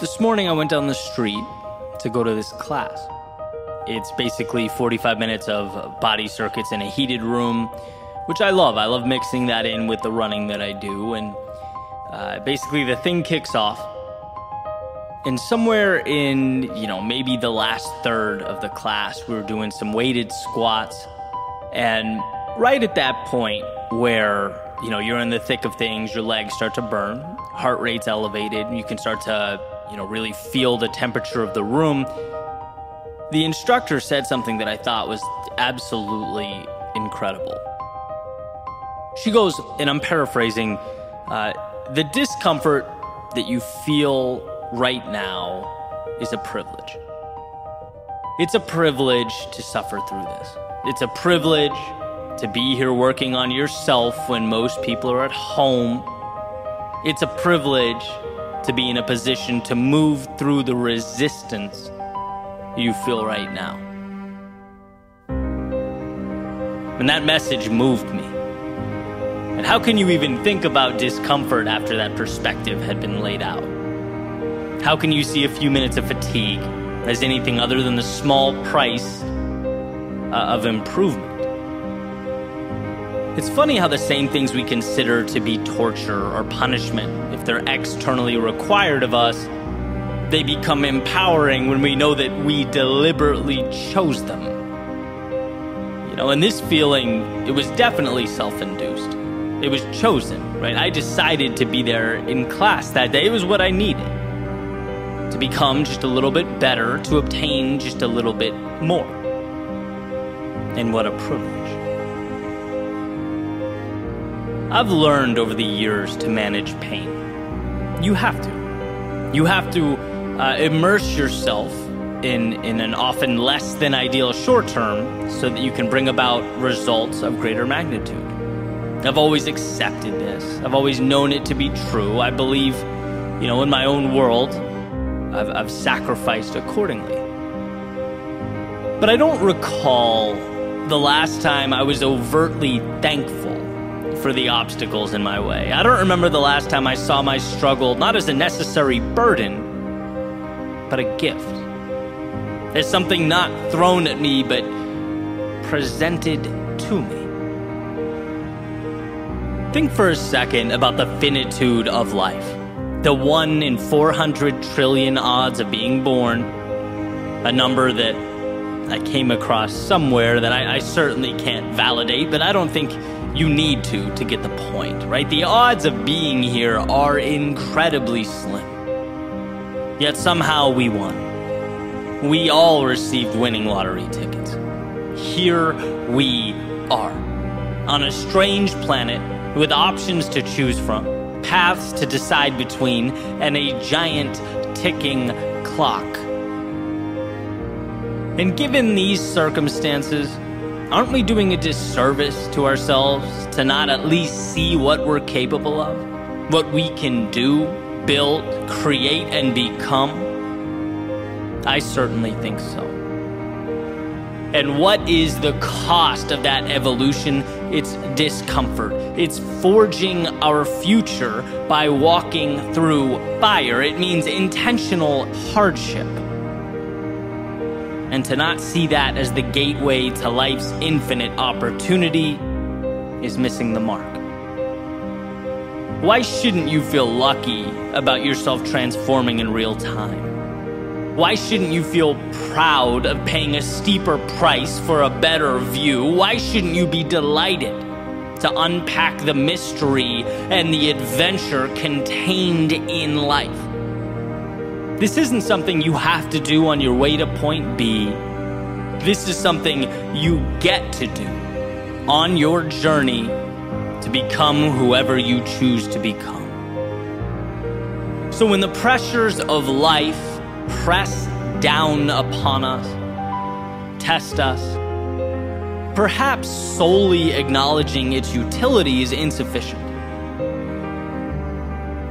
This morning I went down the street to go to this class. It's basically 45 minutes of body circuits in a heated room, which I love. I love mixing that in with the running that I do. And uh, basically, the thing kicks off. And somewhere in, you know, maybe the last third of the class, we were doing some weighted squats. And right at that point where, you know, you're in the thick of things, your legs start to burn, heart rate's elevated, you can start to, you know, really feel the temperature of the room. The instructor said something that I thought was absolutely incredible. She goes, and I'm paraphrasing, uh, the discomfort that you feel right now is a privilege. It's a privilege to suffer through this. It's a privilege to be here working on yourself when most people are at home. It's a privilege to be in a position to move through the resistance you feel right now. And that message moved me. And how can you even think about discomfort after that perspective had been laid out? How can you see a few minutes of fatigue as anything other than the small price uh, of improvement? It's funny how the same things we consider to be torture or punishment, if they're externally required of us, they become empowering when we know that we deliberately chose them. You know, and this feeling, it was definitely self induced. It was chosen, right? I decided to be there in class that day. It was what I needed to become just a little bit better, to obtain just a little bit more. And what a privilege. I've learned over the years to manage pain. You have to. You have to uh, immerse yourself in, in an often less than ideal short term so that you can bring about results of greater magnitude. I've always accepted this. I've always known it to be true. I believe, you know, in my own world, I've, I've sacrificed accordingly. But I don't recall the last time I was overtly thankful for the obstacles in my way. I don't remember the last time I saw my struggle not as a necessary burden, but a gift. As something not thrown at me, but presented to me. Think for a second about the finitude of life. The 1 in 400 trillion odds of being born. A number that I came across somewhere that I, I, certainly can't validate, but I don't think you need to to get the point, right? The odds of being here are incredibly slim. Yet somehow we won. We all received winning lottery tickets. Here we are, on a strange planet with options to choose from, paths to decide between, and a giant ticking clock. And given these circumstances, aren't we doing a disservice to ourselves to not at least see what we're capable of? What we can do, build, create, and become? I certainly think so. And what is the cost of that evolution? It's discomfort. It's forging our future by walking through fire. It means intentional hardship. And to not see that as the gateway to life's infinite opportunity is missing the mark. Why shouldn't you feel lucky about yourself transforming in real time? Why shouldn't you feel proud of paying a steeper price for a better view? Why shouldn't you be delighted to unpack the mystery and the adventure contained in life? This isn't something you have to do on your way to point B. This is something you get to do on your journey to become whoever you choose to become. So when the pressures of life press down upon us, test us. Perhaps solely acknowledging its utility is insufficient.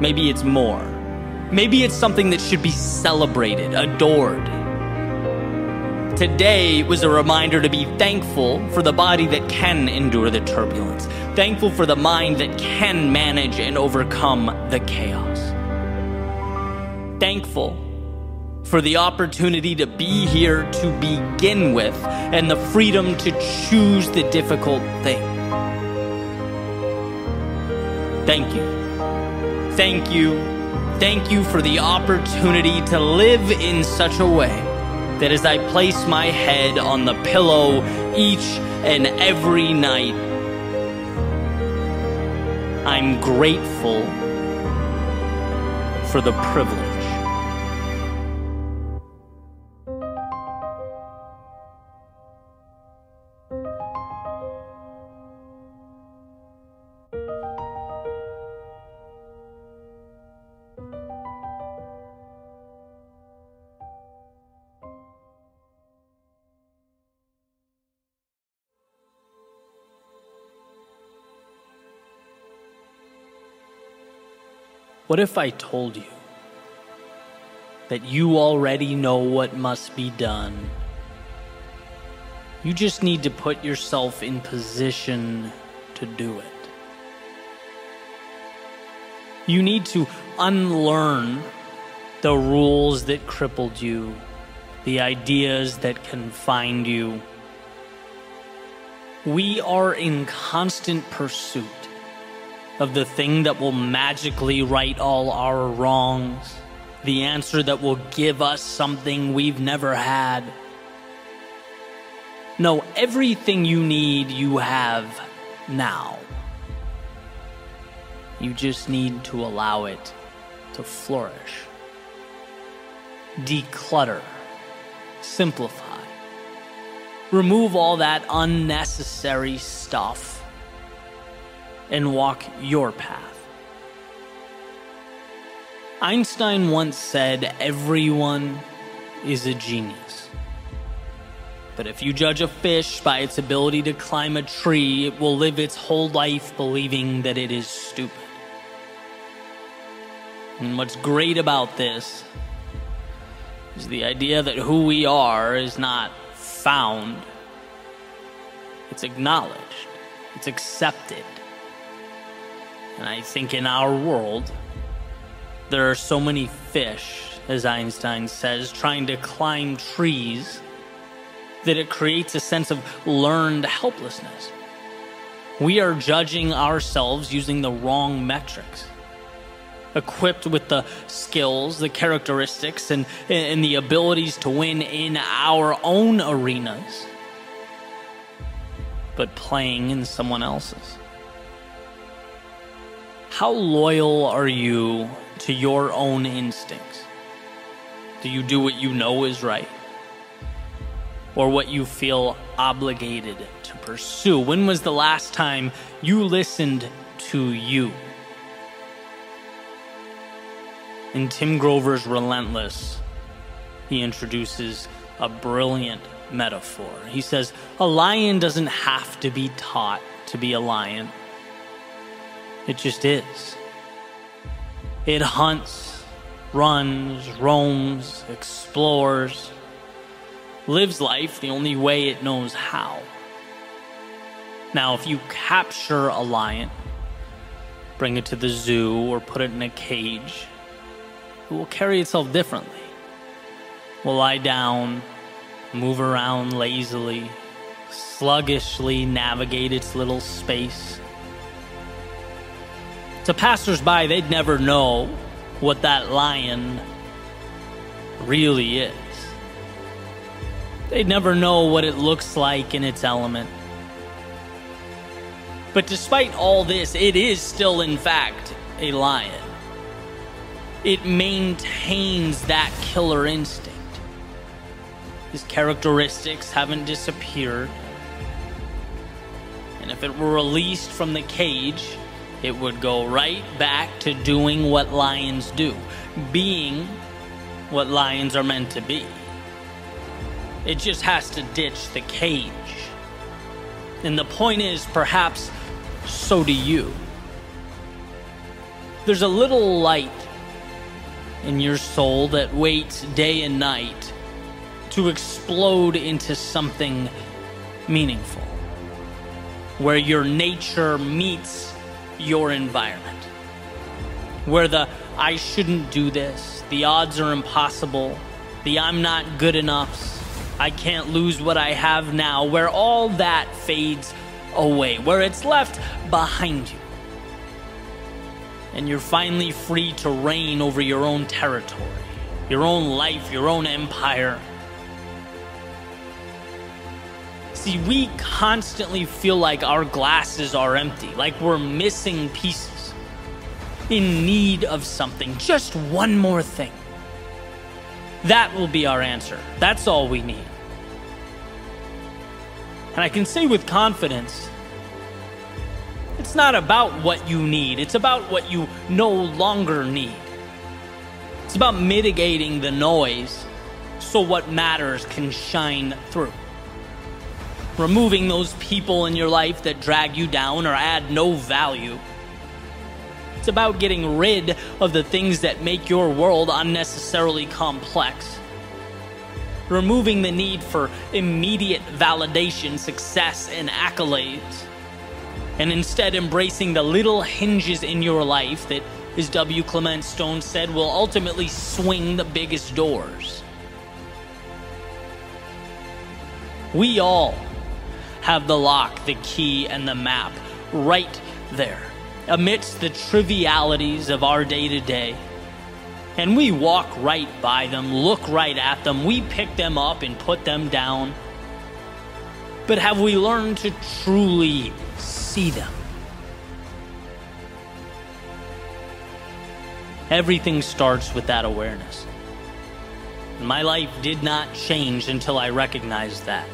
Maybe it's more. Maybe it's something that should be celebrated, adored. Today was a reminder to be thankful for the body that can endure the turbulence, thankful for the mind that can manage and overcome the chaos. thankful for the opportunity to be here to begin with and the freedom to choose the difficult thing. Thank you. Thank you. Thank you for the opportunity to live in such a way that as I place my head on the pillow each and every night, I'm grateful for the privilege. What if I told you that you already know what must be done? You just need to put yourself in position to do it. You need to unlearn the rules that crippled you, the ideas that confined you. We are in constant pursuit of the thing that will magically right all our wrongs, the answer that will give us something we've never had. No, everything you need, you have now. You just need to allow it to flourish. Declutter, simplify, remove all that unnecessary stuff and walk your path. Einstein once said, Everyone is a genius. But if you judge a fish by its ability to climb a tree, it will live its whole life believing that it is stupid. And what's great about this is the idea that who we are is not found, it's acknowledged, it's accepted. And I think in our world, there are so many fish, as Einstein says, trying to climb trees that it creates a sense of learned helplessness. We are judging ourselves using the wrong metrics. Equipped with the skills, the characteristics, and, and the abilities to win in our own arenas, but playing in someone else's. How loyal are you to your own instincts? Do you do what you know is right? Or what you feel obligated to pursue? When was the last time you listened to you? In Tim Grover's Relentless, he introduces a brilliant metaphor. He says, A lion doesn't have to be taught to be a lion. It just is. It hunts, runs, roams, explores, lives life the only way it knows how. Now, if you capture a lion, bring it to the zoo, or put it in a cage, it will carry itself differently. Will lie down, move around lazily, sluggishly navigate its little space to passersby, they'd never know what that lion really is. They'd never know what it looks like in its element. But despite all this, it is still, in fact, a lion. It maintains that killer instinct. His characteristics haven't disappeared. And if it were released from the cage, it would go right back to doing what lions do, being what lions are meant to be. It just has to ditch the cage. And the point is, perhaps, so do you. There's a little light in your soul that waits day and night to explode into something meaningful, where your nature meets your environment, where the I shouldn't do this, the odds are impossible, the I'm not good enough, I can't lose what I have now, where all that fades away, where it's left behind you. And you're finally free to reign over your own territory, your own life, your own empire. See, we constantly feel like our glasses are empty, like we're missing pieces, in need of something, just one more thing. That will be our answer. That's all we need. And I can say with confidence it's not about what you need, it's about what you no longer need. It's about mitigating the noise so what matters can shine through. Removing those people in your life that drag you down or add no value. It's about getting rid of the things that make your world unnecessarily complex. Removing the need for immediate validation, success, and accolades and instead embracing the little hinges in your life that, as W. Clement Stone said, will ultimately swing the biggest doors. We all have the lock, the key, and the map right there, amidst the trivialities of our day to day. And we walk right by them, look right at them, we pick them up and put them down. But have we learned to truly see them. Everything starts with that awareness. My life did not change until I recognized that.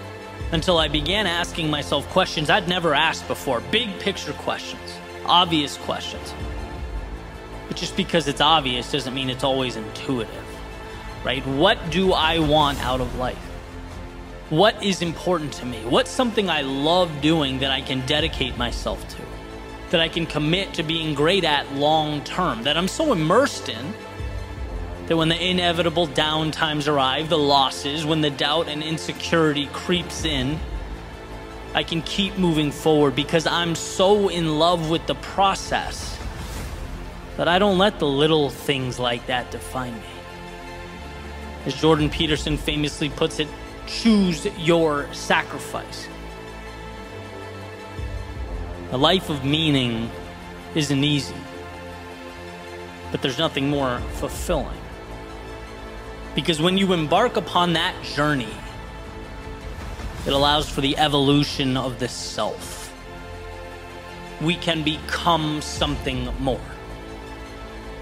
Until I began asking myself questions I'd never asked before big picture questions, obvious questions. But just because it's obvious doesn't mean it's always intuitive, right? What do I want out of life? what is important to me? What's something I love doing that I can dedicate myself to? That I can commit to being great at long term? That I'm so immersed in that when the inevitable down times arrive, the losses, when the doubt and insecurity creeps in, I can keep moving forward because I'm so in love with the process that I don't let the little things like that define me. As Jordan Peterson famously puts it, choose your sacrifice. A life of meaning isn't easy, but there's nothing more fulfilling. Because when you embark upon that journey, it allows for the evolution of the self. We can become something more.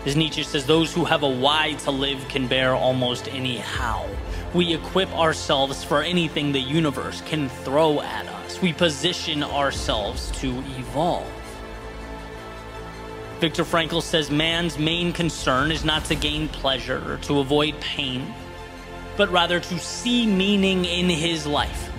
As Nietzsche says, those who have a why to live can bear almost any how. We equip ourselves for anything the universe can throw at us. We position ourselves to evolve. Viktor Frankl says man's main concern is not to gain pleasure or to avoid pain, but rather to see meaning in his life.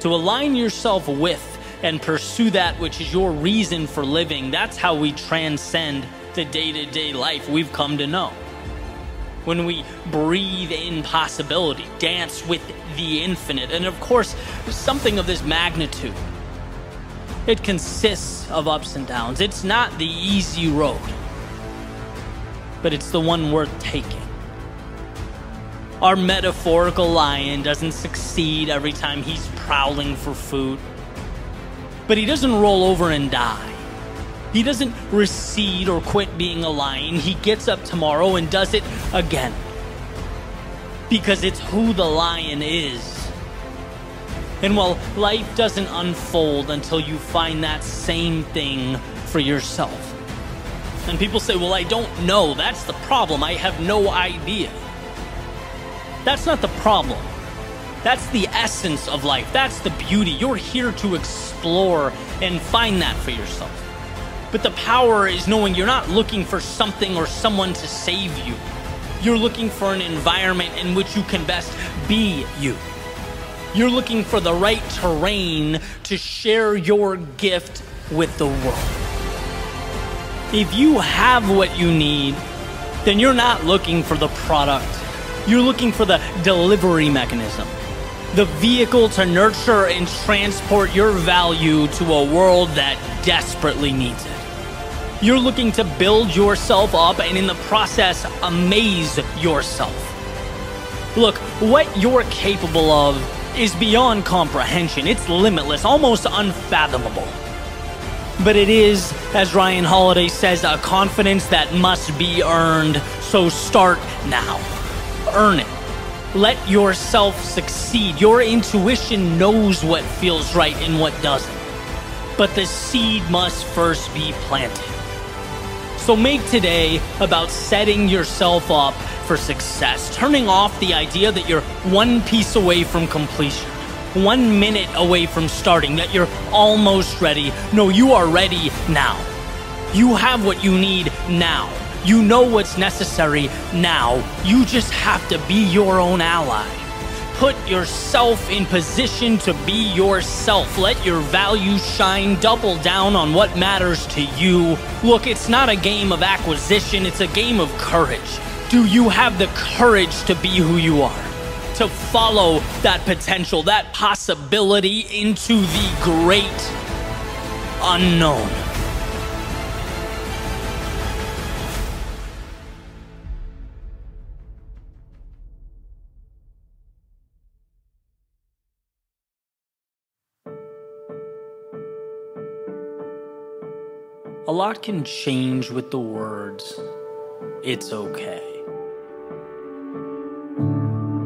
To align yourself with and pursue that which is your reason for living, that's how we transcend the day to day life we've come to know when we breathe in possibility, dance with the infinite, and of course, something of this magnitude. It consists of ups and downs. It's not the easy road, but it's the one worth taking. Our metaphorical lion doesn't succeed every time he's prowling for food, but he doesn't roll over and die. He doesn't recede or quit being a lion. He gets up tomorrow and does it again. Because it's who the lion is. And while life doesn't unfold until you find that same thing for yourself. And people say, well, I don't know. That's the problem. I have no idea. That's not the problem. That's the essence of life. That's the beauty. You're here to explore and find that for yourself. But the power is knowing you're not looking for something or someone to save you. You're looking for an environment in which you can best be you. You're looking for the right terrain to share your gift with the world. If you have what you need, then you're not looking for the product. You're looking for the delivery mechanism, the vehicle to nurture and transport your value to a world that desperately needs it. You're looking to build yourself up and in the process amaze yourself. Look, what you're capable of is beyond comprehension. It's limitless, almost unfathomable. But it is, as Ryan Holiday says, a confidence that must be earned. So start now. Earn it. Let yourself succeed. Your intuition knows what feels right and what doesn't. But the seed must first be planted. So make today about setting yourself up for success, turning off the idea that you're one piece away from completion one minute away from starting, that you're almost ready. No, you are ready now. You have what you need now. You know what's necessary now. You just have to be your own ally. Put yourself in position to be yourself. Let your values shine. Double down on what matters to you. Look, it's not a game of acquisition, it's a game of courage. Do you have the courage to be who you are? to follow that potential, that possibility into the great unknown. A lot can change with the words, it's okay.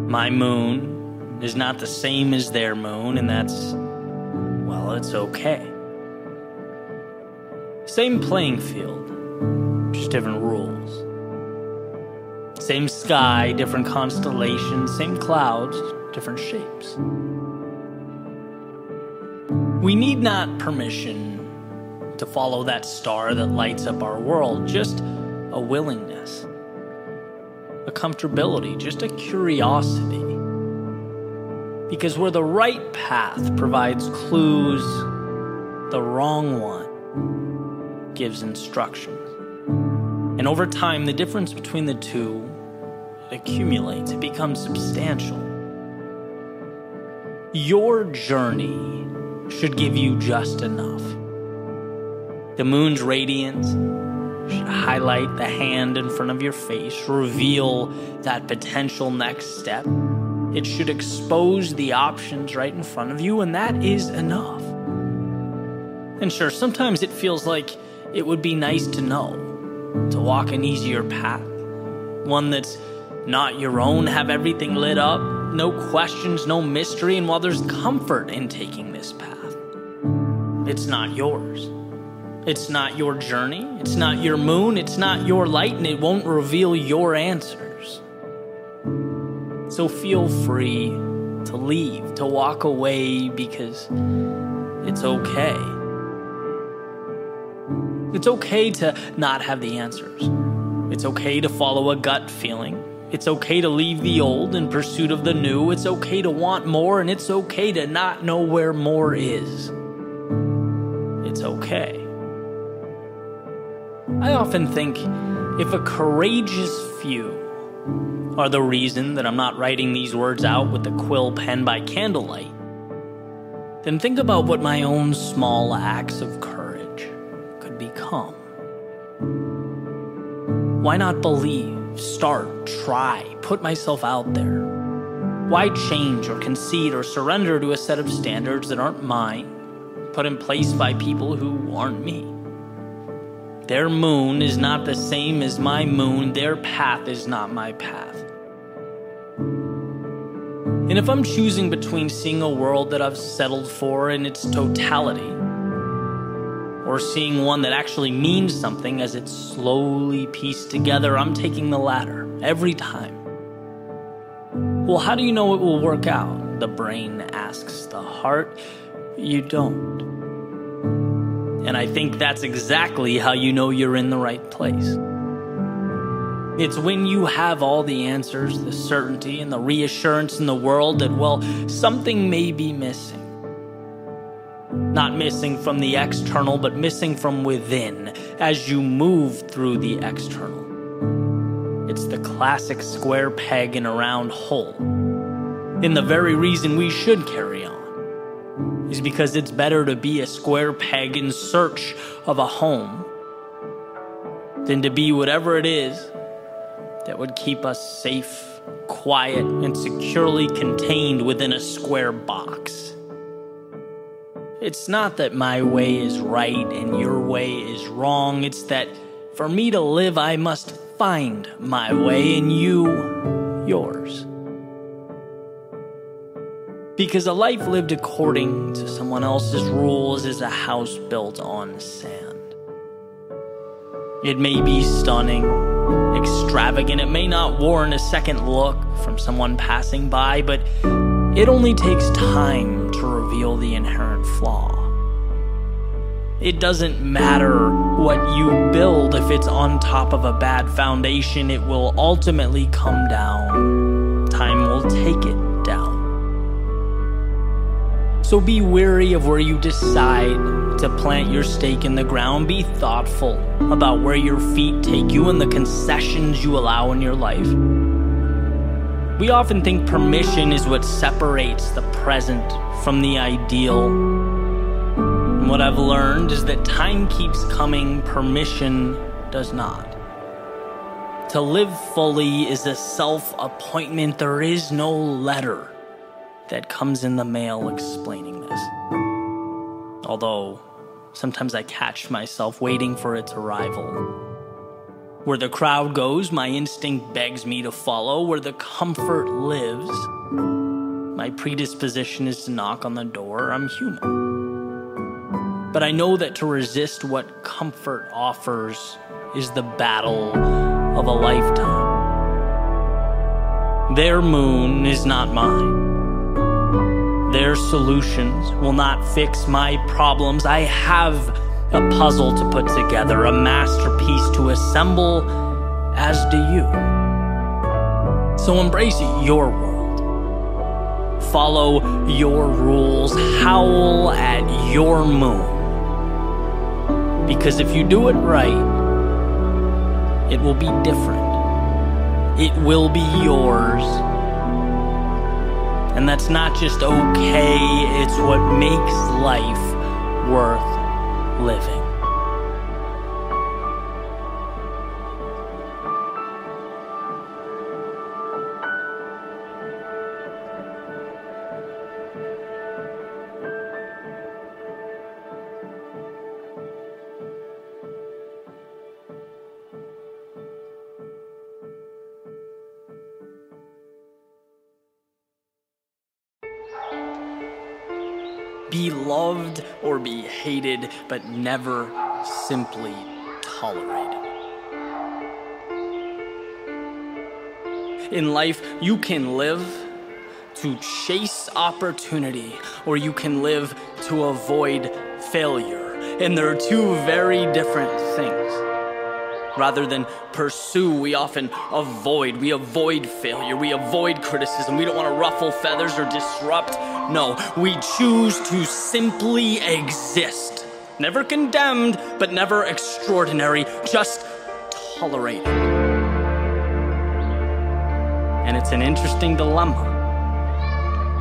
My moon is not the same as their moon, and that's, well, it's okay. Same playing field, just different rules. Same sky, different constellations, same clouds, different shapes. We need not permission to follow that star that lights up our world, just a willingness a comfortability, just a curiosity. Because where the right path provides clues, the wrong one gives instructions. And over time, the difference between the two accumulates, it becomes substantial. Your journey should give you just enough. The moon's radiance, should highlight the hand in front of your face, reveal that potential next step. It should expose the options right in front of you, and that is enough. And sure, sometimes it feels like it would be nice to know, to walk an easier path, one that's not your own, have everything lit up, no questions, no mystery, and while there's comfort in taking this path, it's not yours. It's not your journey, it's not your moon, it's not your light, and it won't reveal your answers. So feel free to leave, to walk away because it's okay. It's okay to not have the answers. It's okay to follow a gut feeling. It's okay to leave the old in pursuit of the new. It's okay to want more, and it's okay to not know where more is. It's okay. I often think if a courageous few are the reason that I'm not writing these words out with a quill pen by candlelight, then think about what my own small acts of courage could become. Why not believe, start, try, put myself out there? Why change or concede or surrender to a set of standards that aren't mine, put in place by people who aren't me? Their moon is not the same as my moon. Their path is not my path. And if I'm choosing between seeing a world that I've settled for in its totality, or seeing one that actually means something as it's slowly pieced together, I'm taking the latter every time. Well, how do you know it will work out? The brain asks the heart. You don't. And I think that's exactly how you know you're in the right place. It's when you have all the answers, the certainty, and the reassurance in the world that, well, something may be missing. Not missing from the external, but missing from within as you move through the external. It's the classic square peg in a round hole. In the very reason we should carry on is because it's better to be a square peg in search of a home than to be whatever it is that would keep us safe, quiet, and securely contained within a square box. It's not that my way is right and your way is wrong, it's that for me to live, I must find my way and you yours. Because a life lived according to someone else's rules is a house built on sand. It may be stunning, extravagant, it may not warrant a second look from someone passing by, but it only takes time to reveal the inherent flaw. It doesn't matter what you build if it's on top of a bad foundation, it will ultimately come down. Time will take it so be wary of where you decide to plant your stake in the ground. Be thoughtful about where your feet take you and the concessions you allow in your life. We often think permission is what separates the present from the ideal. And what I've learned is that time keeps coming, permission does not. To live fully is a self appointment, there is no letter that comes in the mail explaining this. Although, sometimes I catch myself waiting for its arrival. Where the crowd goes, my instinct begs me to follow. Where the comfort lives, my predisposition is to knock on the door. I'm human. But I know that to resist what comfort offers is the battle of a lifetime. Their moon is not mine. Their solutions will not fix my problems. I have a puzzle to put together, a masterpiece to assemble, as do you. So embrace your world. Follow your rules. Howl at your moon. Because if you do it right, it will be different. It will be yours and that's not just okay, it's what makes life worth living. Be loved or be hated, but never simply tolerated. In life, you can live to chase opportunity, or you can live to avoid failure. And there are two very different things. Rather than pursue, we often avoid. We avoid failure. We avoid criticism. We don't want to ruffle feathers or disrupt. No, we choose to simply exist. Never condemned, but never extraordinary, just tolerated. And it's an interesting dilemma.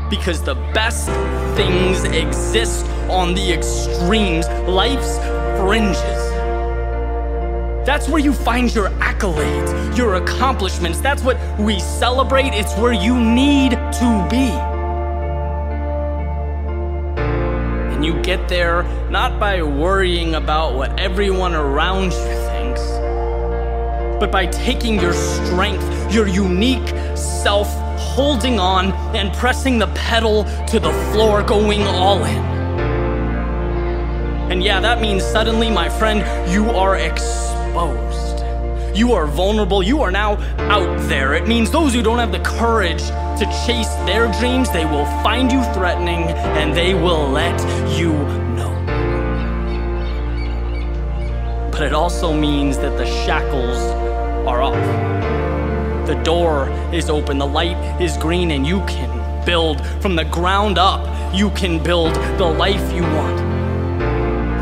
Because the best things exist on the extremes, life's fringes. That's where you find your accolades, your accomplishments. That's what we celebrate. It's where you need to be. And you get there not by worrying about what everyone around you thinks, but by taking your strength, your unique self, holding on and pressing the pedal to the floor, going all in. And yeah, that means suddenly, my friend, you are exposed exposed. You are vulnerable. You are now out there. It means those who don't have the courage to chase their dreams, they will find you threatening and they will let you know. But it also means that the shackles are off. The door is open, the light is green, and you can build from the ground up. You can build the life you want.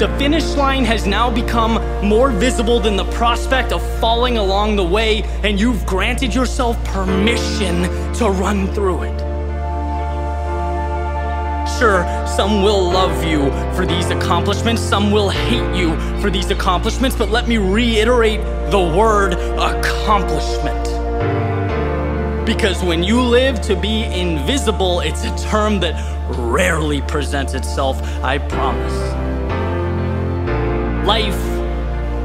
The finish line has now become more visible than the prospect of falling along the way, and you've granted yourself permission to run through it. Sure, some will love you for these accomplishments, some will hate you for these accomplishments, but let me reiterate the word accomplishment. Because when you live to be invisible, it's a term that rarely presents itself, I promise.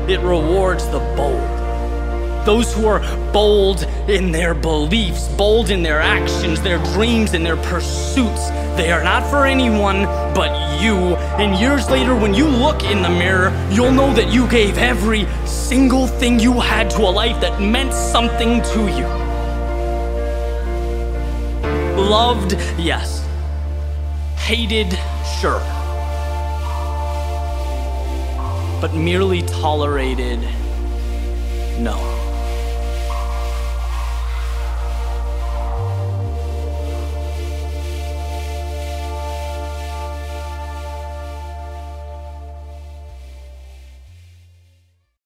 It rewards the bold. Those who are bold in their beliefs, bold in their actions, their dreams, and their pursuits. They are not for anyone but you. And years later, when you look in the mirror, you'll know that you gave every single thing you had to a life that meant something to you. Loved, yes. Hated, sure. But merely tolerated, no.